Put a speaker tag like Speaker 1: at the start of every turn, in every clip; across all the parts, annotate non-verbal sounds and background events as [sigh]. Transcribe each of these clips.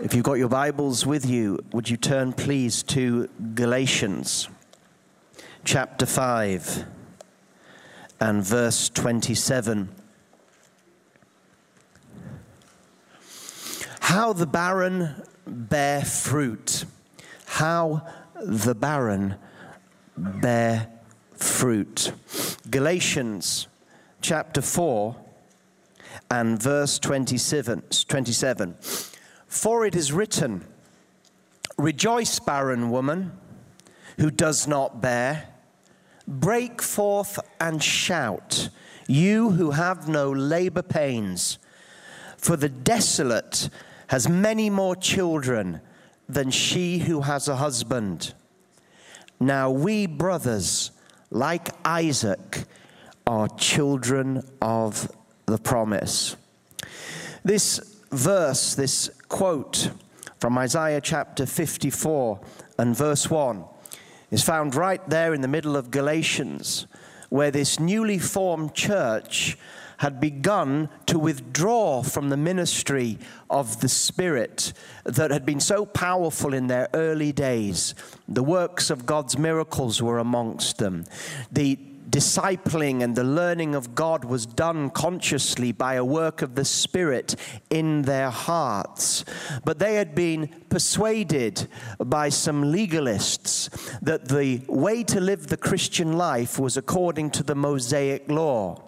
Speaker 1: If you've got your Bibles with you, would you turn please to Galatians chapter 5 and verse 27? How the barren bear fruit. How the barren bear fruit. Galatians chapter 4 and verse 27. 27. For it is written, Rejoice, barren woman who does not bear. Break forth and shout, you who have no labor pains. For the desolate has many more children than she who has a husband. Now we, brothers, like Isaac, are children of the promise. This verse, this quote from Isaiah chapter 54 and verse 1 is found right there in the middle of Galatians, where this newly formed church had begun to withdraw from the ministry of the Spirit that had been so powerful in their early days. The works of God's miracles were amongst them. The discipling and the learning of God was done consciously by a work of the Spirit in their hearts. But they had been persuaded by some legalists that the way to live the Christian life was according to the Mosaic law.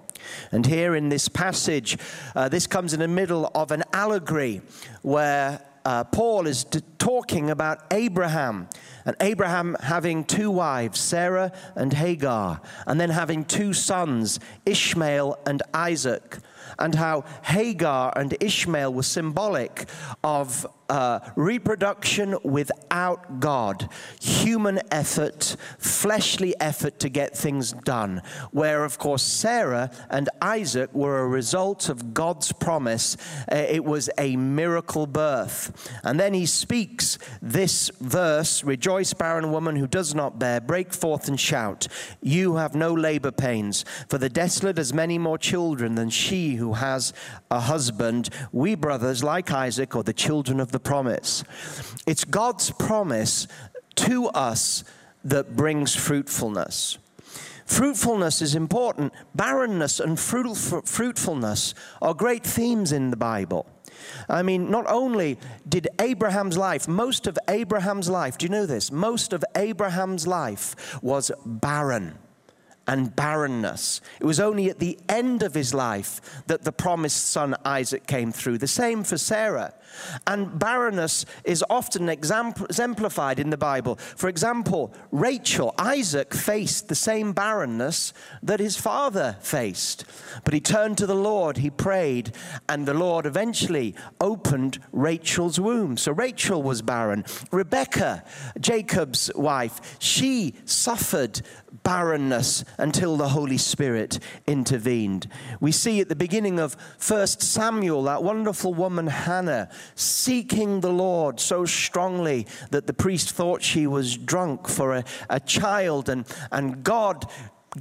Speaker 1: And here in this passage, uh, this comes in the middle of an allegory where uh, Paul is t- talking about Abraham and Abraham having two wives, Sarah and Hagar, and then having two sons, Ishmael and Isaac, and how Hagar and Ishmael were symbolic of uh, reproduction without God, human effort, fleshly effort to get things done. Where, of course, Sarah and Isaac were a result of God's promise. Uh, it was a miracle birth. And then he speaks this verse Rejoice, barren woman who does not bear, break forth and shout. You have no labor pains, for the desolate has many more children than she who has a husband. We brothers, like Isaac, are the children of the the promise. It's God's promise to us that brings fruitfulness. Fruitfulness is important. Barrenness and fruitfulness are great themes in the Bible. I mean, not only did Abraham's life, most of Abraham's life, do you know this? Most of Abraham's life was barren and barrenness. It was only at the end of his life that the promised son Isaac came through. The same for Sarah. And barrenness is often exemplified in the Bible. For example, Rachel, Isaac faced the same barrenness that his father faced. But he turned to the Lord, he prayed, and the Lord eventually opened Rachel's womb. So Rachel was barren. Rebecca, Jacob's wife, she suffered barrenness until the Holy Spirit intervened. We see at the beginning of 1 Samuel that wonderful woman Hannah seeking the Lord so strongly that the priest thought she was drunk for a, a child, and, and God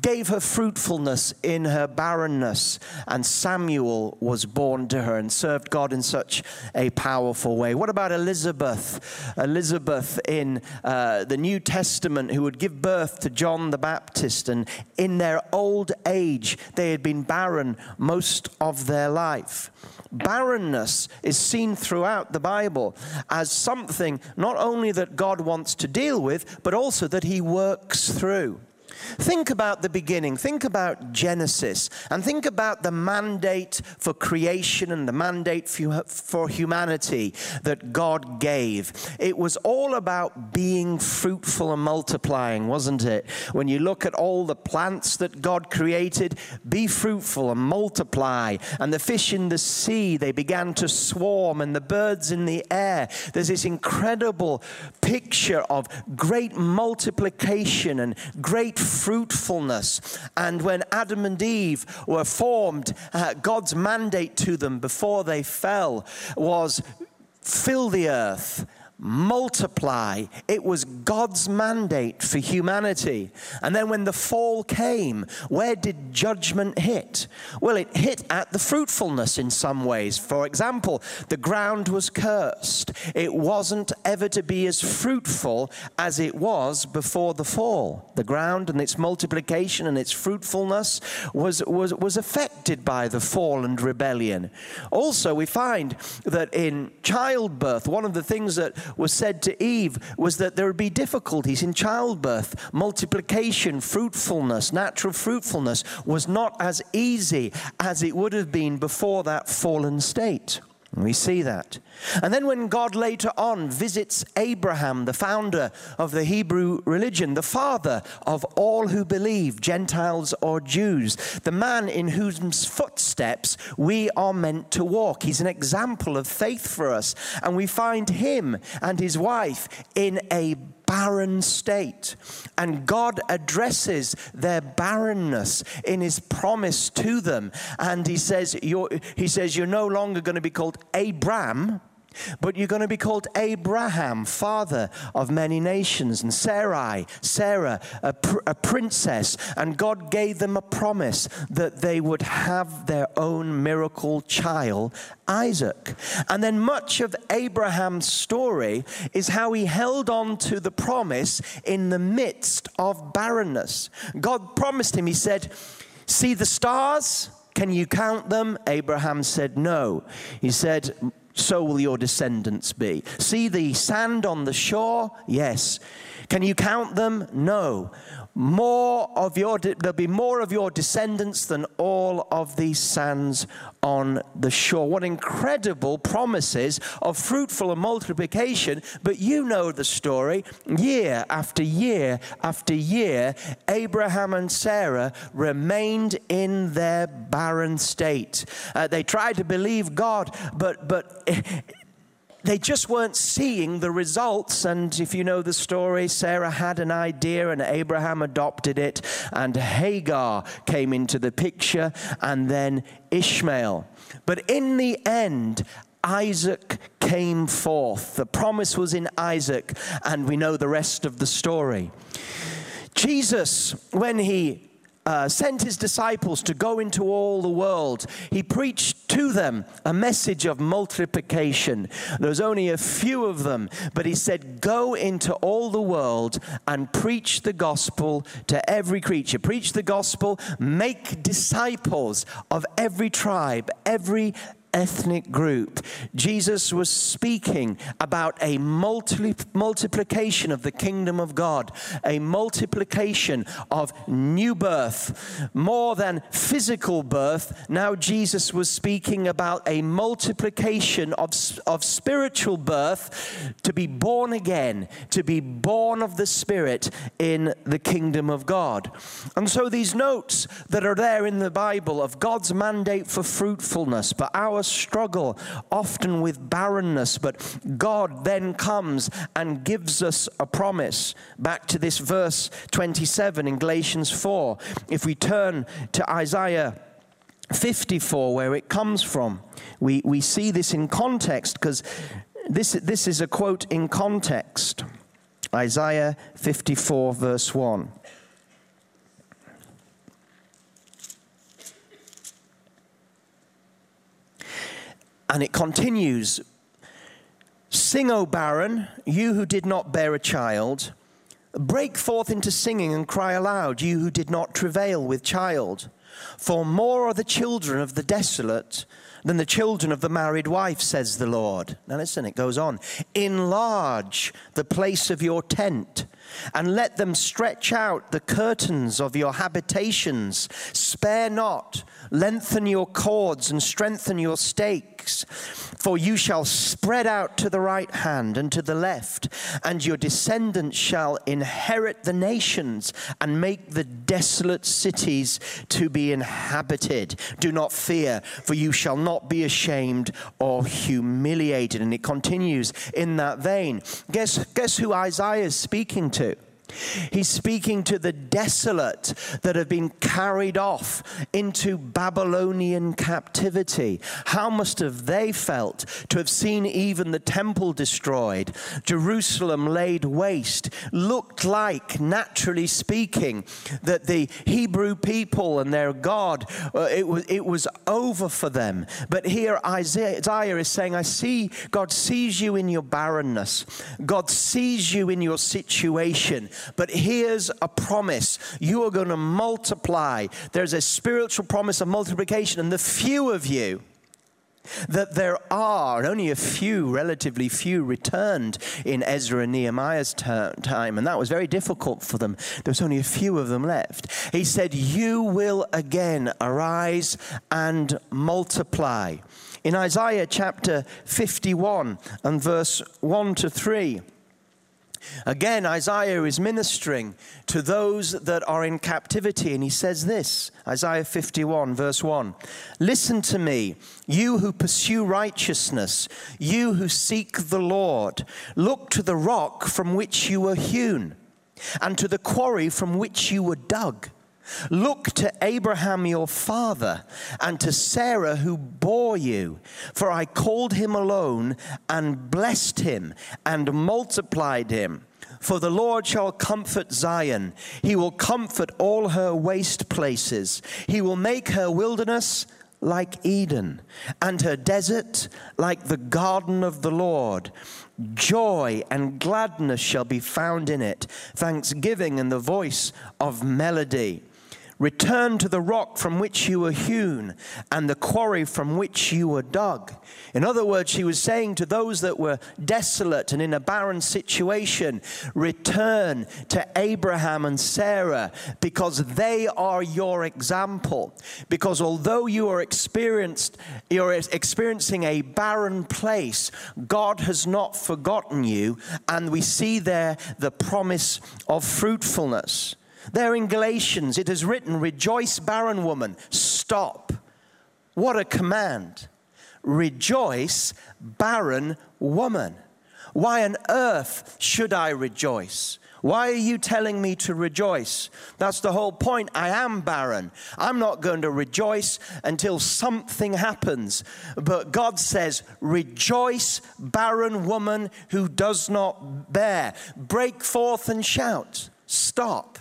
Speaker 1: gave her fruitfulness in her barrenness, and Samuel was born to her and served God in such a powerful way. What about Elizabeth? Elizabeth in uh, the New Testament, who would give birth to John the Baptist, and in their old age, they had been barren most of their life. Barrenness is seen throughout the Bible as something not only that God wants to deal with, but also that He works through. Think about the beginning. Think about Genesis. And think about the mandate for creation and the mandate for humanity that God gave. It was all about being fruitful and multiplying, wasn't it? When you look at all the plants that God created, be fruitful and multiply. And the fish in the sea, they began to swarm, and the birds in the air. There's this incredible picture of great multiplication and great fruitfulness. And when Adam and Eve were formed, uh, God's mandate to them before they fell was fill the earth multiply. It was God's mandate for humanity. And then when the fall came, where did judgment hit? Well, it hit at the fruitfulness in some ways. For example, the ground was cursed. It wasn't ever to be as fruitful as it was before the fall. The ground and its multiplication and its fruitfulness was, was, was affected by the fall and rebellion. Also, we find that in childbirth, one of the things that was said to Eve was that there would be difficulties in childbirth. Multiplication, fruitfulness, natural fruitfulness was not as easy as it would have been before that fallen state. We see that. And then when God later on visits Abraham, the founder of the Hebrew religion, the father of all who believe, Gentiles or Jews, the man in whose footsteps we are meant to walk. He's an example of faith for us. And we find him and his wife in a barren state. And God addresses their barrenness in his promise to them. And he says, You're, he says, You're no longer going to be called Abram but you're going to be called Abraham, father of many nations, and Sarai, Sarah, a, pr- a, princess. And God gave them a promise that they would have their own miracle child, Isaac. And then much of Abraham's story is how he held on to the promise in the midst of barrenness. God promised him, He said, See the stars? Can you count them? Abraham said, No. He said, so will your descendants be. See the sand on the shore? Yes. Can you count them? No. More of your there'll be more of your descendants than all of these sands on the shore. What incredible promises of fruitful and multiplication, but you know the story. Year after year after year, Abraham and Sarah remained in their barren state. Uh, they tried to believe God, but but [laughs] they just weren't seeing the results. And if you know the story, Sarah had an idea and Abraham adopted it, and Hagar came into the picture, and then Ishmael. But in the end, Isaac came forth. The promise was in Isaac, and we know the rest of the story. Jesus, when he uh, sent his disciples to go into all the world, he preached to them a message of multiplication. There was only a few of them, but he said, Go into all the world and preach the gospel to every creature. Preach the gospel, make disciples of every tribe, every ethnic group. Jesus was speaking about a multi- multiplication of the kingdom of God, a multiplication of new birth, more than physical birth. Now, Jesus was speaking about a multiplication of, of spiritual birth to be born again, to be born of the Spirit in the kingdom of God. And so, these notes that are there in the Bible of God's mandate for fruitfulness, but our our struggle, often with barrenness, but God then comes and gives us a promise. Back to this verse 27 in Galatians 4. If we turn to Isaiah 54, where it comes from, we, we see this in context because this, this is a quote in context. Isaiah 54, verse 1. And it continues Sing, O barren, you who did not bear a child. Break forth into singing and cry aloud, you who did not travail with child. For more are the children of the desolate than the children of the married wife, says the Lord. Now listen, it goes on. Enlarge the place of your tent, and let them stretch out the curtains of your habitations. Spare not, lengthen your cords, and strengthen your stakes. For you shall spread out to the right hand and to the left, and your descendants shall inherit the nations and make the desolate cities to be inhabited. Do not fear, for you shall not be ashamed or humiliated. And it continues in that vein. Guess, guess who Isaiah is speaking to? Two. He's speaking to the desolate that have been carried off into Babylonian captivity. How must have they felt to have seen even the temple destroyed, Jerusalem laid waste? Looked like, naturally speaking, that the Hebrew people and their God, uh, it, was, it was over for them. But here Isaiah, Isaiah is saying, I see, God sees you in your barrenness, God sees you in your situation. But here's a promise you are going to multiply. There's a spiritual promise of multiplication, and the few of you that there are, only a few, relatively few, returned in Ezra and Nehemiah's time, and that was very difficult for them. There was only a few of them left. He said, You will again arise and multiply. In Isaiah chapter 51 and verse 1 to 3, Again, Isaiah is ministering to those that are in captivity, and he says this Isaiah 51, verse 1 Listen to me, you who pursue righteousness, you who seek the Lord. Look to the rock from which you were hewn, and to the quarry from which you were dug. Look to Abraham your father and to Sarah who bore you, for I called him alone and blessed him and multiplied him. For the Lord shall comfort Zion, he will comfort all her waste places, he will make her wilderness like Eden, and her desert like the garden of the Lord. Joy and gladness shall be found in it, thanksgiving and the voice of melody. Return to the rock from which you were hewn and the quarry from which you were dug. In other words, she was saying to those that were desolate and in a barren situation, return to Abraham and Sarah because they are your example. Because although you are experienced, you're experiencing a barren place, God has not forgotten you. And we see there the promise of fruitfulness. There in Galatians, it is written, Rejoice, barren woman. Stop. What a command. Rejoice, barren woman. Why on earth should I rejoice? Why are you telling me to rejoice? That's the whole point. I am barren. I'm not going to rejoice until something happens. But God says, Rejoice, barren woman who does not bear. Break forth and shout. Stop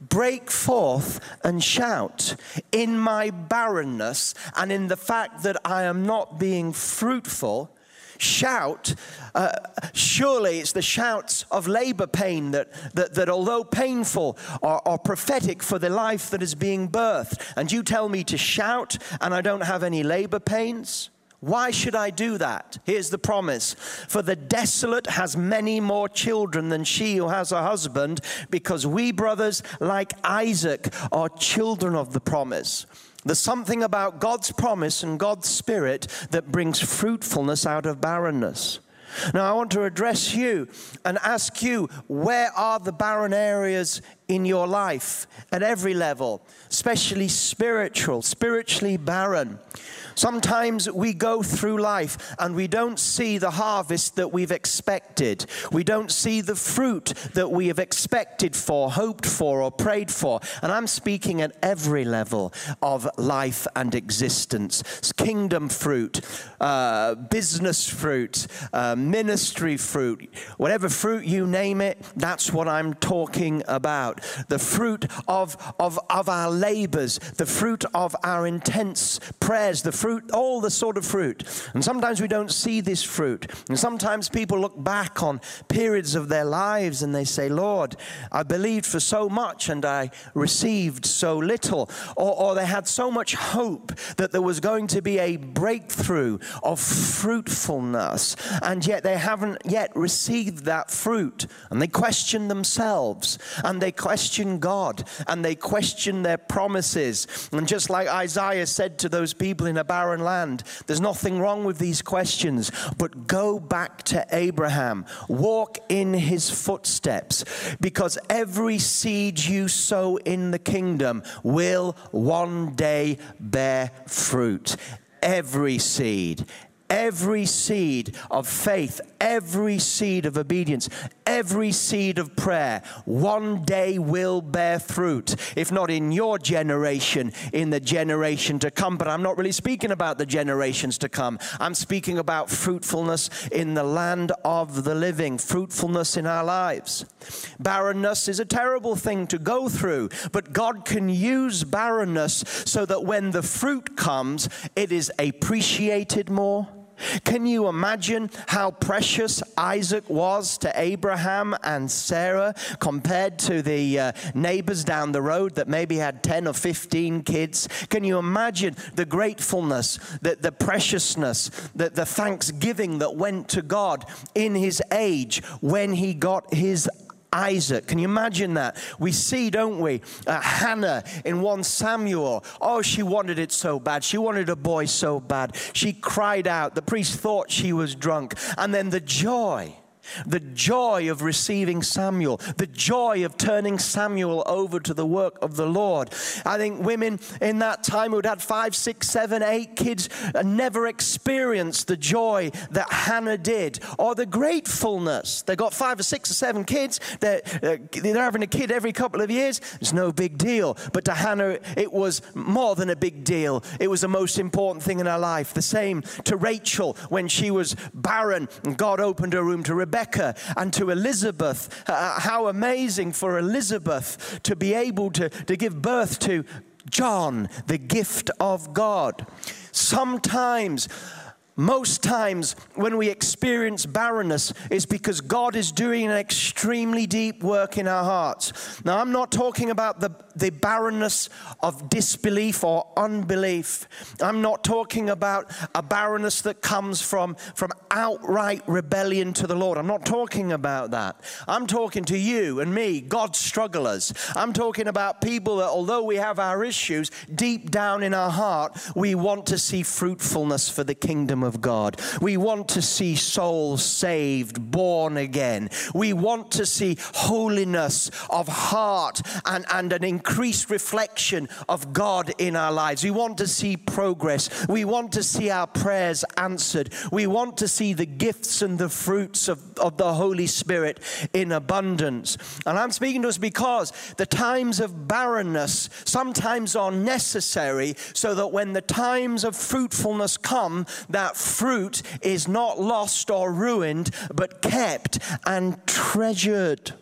Speaker 1: break forth and shout in my barrenness and in the fact that I am not being fruitful. Shout, uh, surely it's the shouts of labor pain that, that, that although painful, are, are prophetic for the life that is being birthed. And you tell me to shout, and I don't have any labor pains? Why should I do that? Here's the promise For the desolate has many more children than she who has a husband, because we brothers, like Isaac, are children of the promise. There's something about God's promise and God's spirit that brings fruitfulness out of barrenness. Now, I want to address you and ask you where are the barren areas in your life at every level, especially spiritual, spiritually barren? Sometimes we go through life and we don't see the harvest that we've expected. We don't see the fruit that we have expected for, hoped for, or prayed for. And I'm speaking at every level of life and existence kingdom fruit, uh, business fruit, uh, ministry fruit, whatever fruit you name it, that's what I'm talking about. The fruit of, of, of our labors, the fruit of our intense prayers, the fruit, all the sort of fruit. And sometimes we don't see this fruit. And sometimes people look back on periods of their lives and they say, Lord, I believed for so much and I received so little. Or, or they had so much hope that there was going to be a breakthrough of fruitfulness, and yet they haven't yet received that fruit. And they question themselves and they question God and they question their promises. And just like Isaiah said to those people in a barren land. There's nothing wrong with these questions, but go back to Abraham. Walk in his footsteps, because every seed you sow in the kingdom will one day bear fruit. Every seed every seed of faith, every seed of obedience, every seed of prayer one day will bear fruit. If not in your generation, in the generation to come. But I'm not really speaking about the generations to come. I'm speaking about fruitfulness in the land of the living, fruitfulness in our lives. Barrenness is a terrible thing to go through, but God can use barrenness so that when the fruit comes, it is appreciated more can you imagine how precious Isaac was to Abraham and Sarah compared to the uh, neighbors down the road that maybe had 10 or 15 kids? Can you imagine the gratefulness, the, the preciousness, the, the thanksgiving that went to God in his age when he got his Isaac. Can you imagine that? We see, don't we, uh, Hannah in 1 Samuel. Oh, she wanted it so bad. She wanted a boy so bad. She cried out. The priest thought she was drunk. And then the joy the joy of receiving Samuel, the joy of turning Samuel over to the work of the Lord. I think women in that time who'd had five, six, seven, eight kids never experienced the joy that Hannah did or the gratefulness. They got five or six or seven kids, they're, they're having a kid every couple of years. It's no big deal. But to Hannah, it was more than a big deal. It was the most important thing in her life. The same to Rachel when she was barren and God opened her womb to Rebecca Rebecca and to Elizabeth. Uh, uh, how amazing for Elizabeth to be able to, to give birth to John, the gift of God. Sometimes most times, when we experience barrenness, is because God is doing an extremely deep work in our hearts. Now, I'm not talking about the, the barrenness of disbelief or unbelief. I'm not talking about a barrenness that comes from, from outright rebellion to the Lord. I'm not talking about that. I'm talking to you and me, God's strugglers. I'm talking about people that, although we have our issues, deep down in our heart, we want to see fruitfulness for the kingdom of of God. We want to see souls saved, born again. We want to see holiness of heart and, and an increased reflection of God in our lives. We want to see progress. We want to see our prayers answered. We want to see the gifts and the fruits of, of the Holy Spirit in abundance. And I'm speaking to us because the times of barrenness sometimes are necessary so that when the times of fruitfulness come, that fruit is not lost or ruined, but kept and treasured.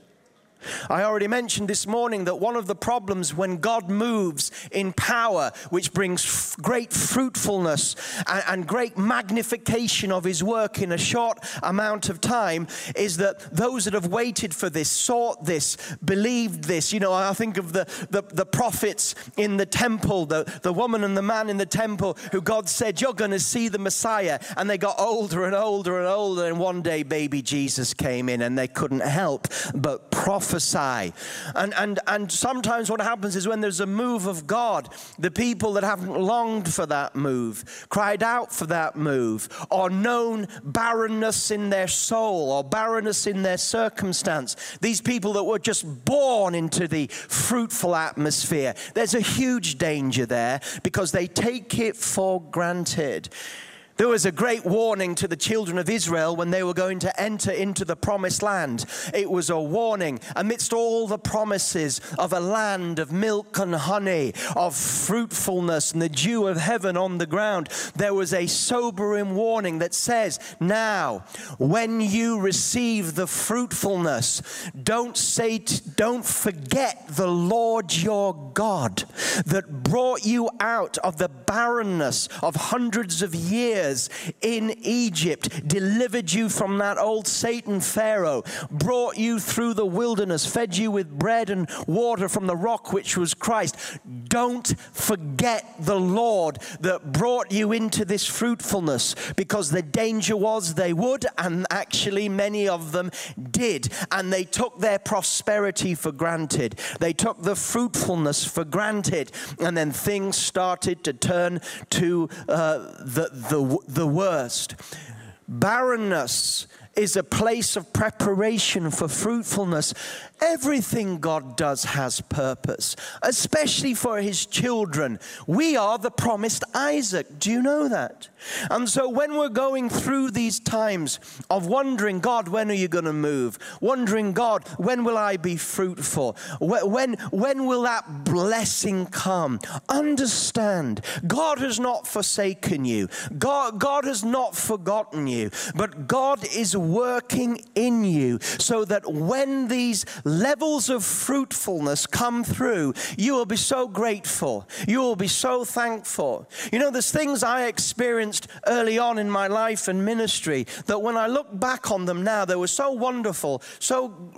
Speaker 1: I already mentioned this morning that one of the problems when God moves in power, which brings f- great fruitfulness and, and, great magnification of his work in a short amount of time, is that those that have waited for this, sought this, believed this. You know, I think of the, the, the prophets in the temple, the, the woman and the man in the temple who God said, You're going to see the Messiah. And they got older and older and older. And one day, baby Jesus came in and they couldn't help but prophesy prophesy. And, and, and sometimes what happens is when there's a move of God, the people that haven't longed for that move, cried out for that move, or known barrenness in their soul or barrenness in their circumstance, these people that were just born into the fruitful atmosphere, there's a huge danger there because they take it for granted. There was a great warning to the children of Israel when they were going to enter into the promised land. It was a warning amidst all the promises of a land of milk and honey, of fruitfulness and the dew of heaven on the ground. There was a sobering warning that says, Now, when you receive the fruitfulness, don't say, don't forget the Lord your God that brought you out of the barrenness of hundreds of years years in Egypt, delivered you from that old Satan Pharaoh, brought you through the wilderness, fed you with bread and water from the rock which was Christ. Don't forget the Lord that brought you into this fruitfulness because the danger was they would, and actually many of them did. And they took their prosperity for granted, they took the fruitfulness for granted, and then things started to turn to uh, the, the, the worst. Barrenness is a place of preparation for fruitfulness. Everything God does has purpose, especially for his children. We are the promised Isaac. Do you know that? And so when we're going through these times of wondering, God, when are you going to move? Wondering, God, when will I be fruitful? When, when will that blessing come? Understand, God has not forsaken you. God, God has not forgotten you, but God is working in you so that when these levels of fruitfulness come through, you will be so grateful. You will be so thankful. You know, there's things I experienced early on in my life and ministry that when I look back on them now, they were so wonderful, so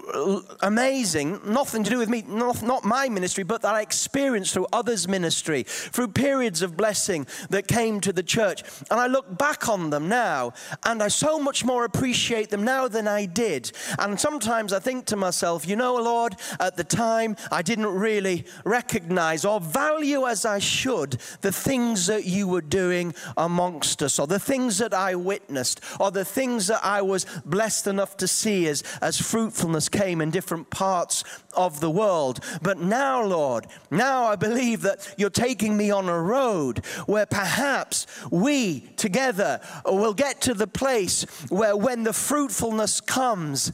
Speaker 1: amazing, nothing to do with me, not, not my ministry, but that I experienced through others' ministry, through periods of blessing that came to the church. And I look back on them now, and I so much more appreciate them now than I did. And sometimes I think to myself, you know, Lord, at the time I didn't really recognize or value as I should the things that you were doing amongst us, or the things that I witnessed, or the things that I was blessed enough to see as, as fruitfulness came in different parts of the world. But now, Lord, now I believe that you're taking me on a road where perhaps we together will get to the place where when the fruitfulness comes,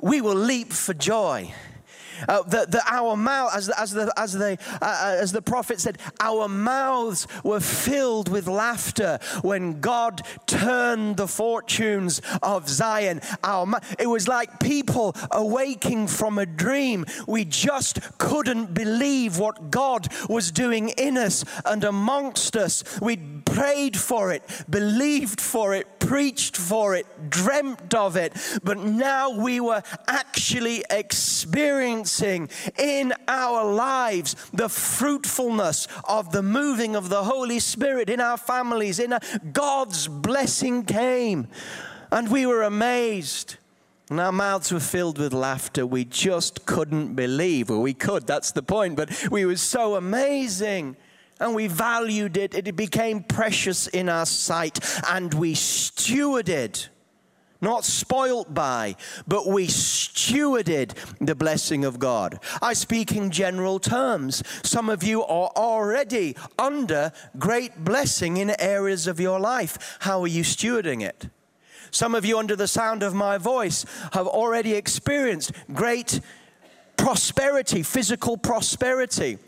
Speaker 1: we will leap for joy. Uh, that, that our mouth, as, as, the, as, the, uh, uh, as the prophet said, our mouths were filled with laughter when God turned the fortunes of Zion. Our, it was like people awaking from a dream. We just couldn't believe what God was doing in us and amongst us. We prayed for it, believed for it, preached for it, dreamt of it, but now we were actually experiencing in our lives the fruitfulness of the moving of the Holy Spirit in our families. In God's blessing came, and we were amazed. And our mouths were filled with laughter. We just couldn't believe. Well, we could, that's the point, but we were so amazing and we valued it. It became precious in our sight and we stewarded, not spoilt by, but we stewarded the blessing of God. I speak in general terms. Some of you are already under great blessing in areas of your life. How are you stewarding it? Some of you, under the sound of my voice, have already experienced great prosperity, physical prosperity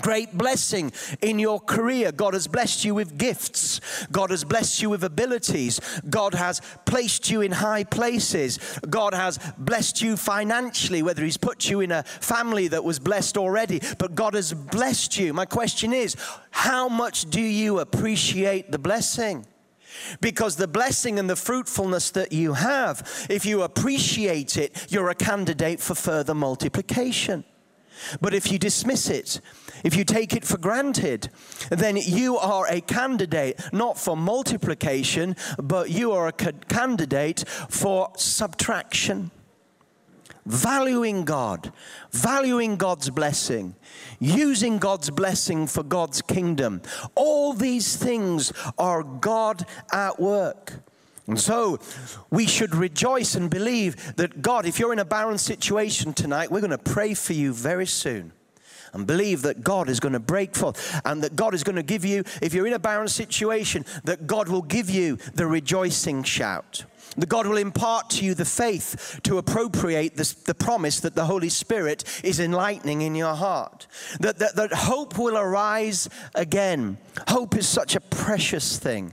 Speaker 1: great blessing in your career. God has blessed you with gifts. God has blessed you with abilities. God has placed you in high places. God has blessed you financially, whether He's put you in a family that was blessed already, but God has blessed you. My question is, how much do you appreciate the blessing? Because the blessing and the fruitfulness that you have, if you appreciate it, you're a candidate for further multiplication. But if you dismiss it, if you take it for granted, then you are a candidate not for multiplication, but you are a candidate for subtraction. Valuing God, valuing God's blessing, using God's blessing for God's kingdom. All these things are God at work. And so we should rejoice and believe that God, if you're in a barren situation tonight, we're going to pray for you very soon and believe that God is going to break forth and that God is going to give you, if you're in a barren situation, that God will give you the rejoicing shout. That God will impart to you the faith to appropriate the promise that the Holy Spirit is enlightening in your heart. That, that, that hope will arise again. Hope is such a precious thing.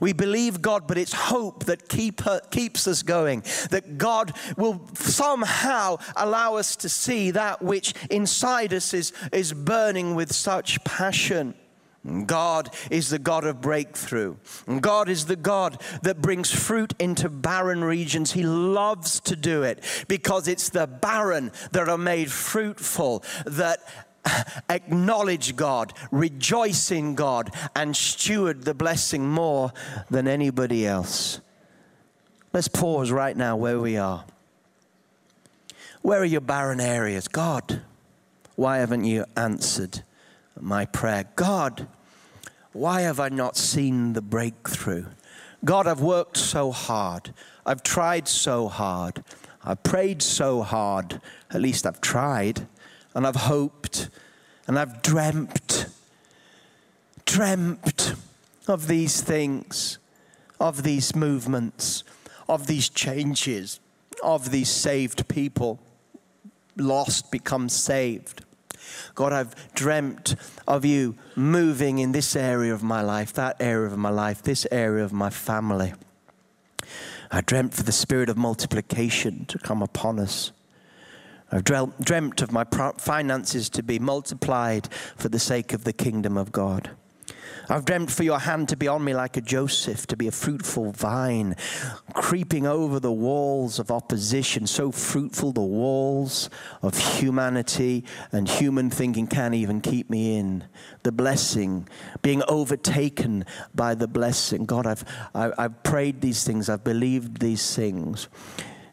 Speaker 1: We believe God, but it's hope that keep, keeps us going. That God will somehow allow us to see that which inside us is, is burning with such passion. God is the God of breakthrough. God is the God that brings fruit into barren regions. He loves to do it because it's the barren that are made fruitful, that [laughs] acknowledge God, rejoice in God, and steward the blessing more than anybody else. Let's pause right now where we are. Where are your barren areas? God, why haven't you answered my prayer? God, why have I not seen the breakthrough? God, I've worked so hard. I've tried so hard. I've prayed so hard. At least I've tried. And I've hoped. And I've dreamt. Dreamt of these things, of these movements, of these changes, of these saved people. Lost become saved. God, I've dreamt of you moving in this area of my life, that area of my life, this area of my family. I dreamt for the spirit of multiplication to come upon us. I've dreamt of my finances to be multiplied for the sake of the kingdom of God. I've dreamt for your hand to be on me like a Joseph, to be a fruitful vine, creeping over the walls of opposition, so fruitful the walls of humanity and human thinking can't even keep me in. The blessing, being overtaken by the blessing. God, I've, I, have i have prayed these things, I've believed these things.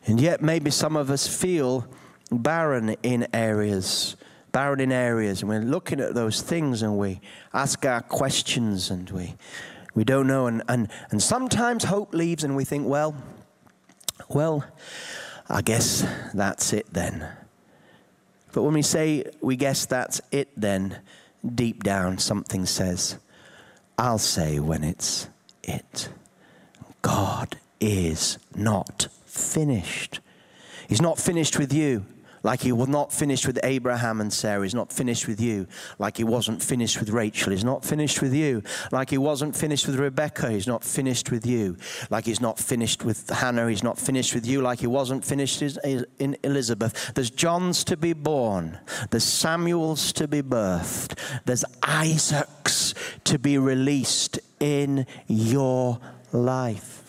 Speaker 1: And yet, maybe some of us feel barren in areas barren in areas, and we're looking at those things and we ask our questions and we, we don't know. And, and, and sometimes hope leaves and we think, well, well, I guess that's it then. But when we say we guess that's it then, deep down something says, I'll say when it's it. God is not finished. He's not finished with you like he was not finished with Abraham and Sarah. He's not finished with you. Like he wasn't finished with Rachel. He's not finished with you. Like he wasn't finished with Rebecca. He's not finished with you. Like he's not finished with Hannah. He's not finished with you. Like he wasn't finished in Elizabeth. There's Johns to be born. There's Samuels to be birthed. There's Isaacs to be released in your life.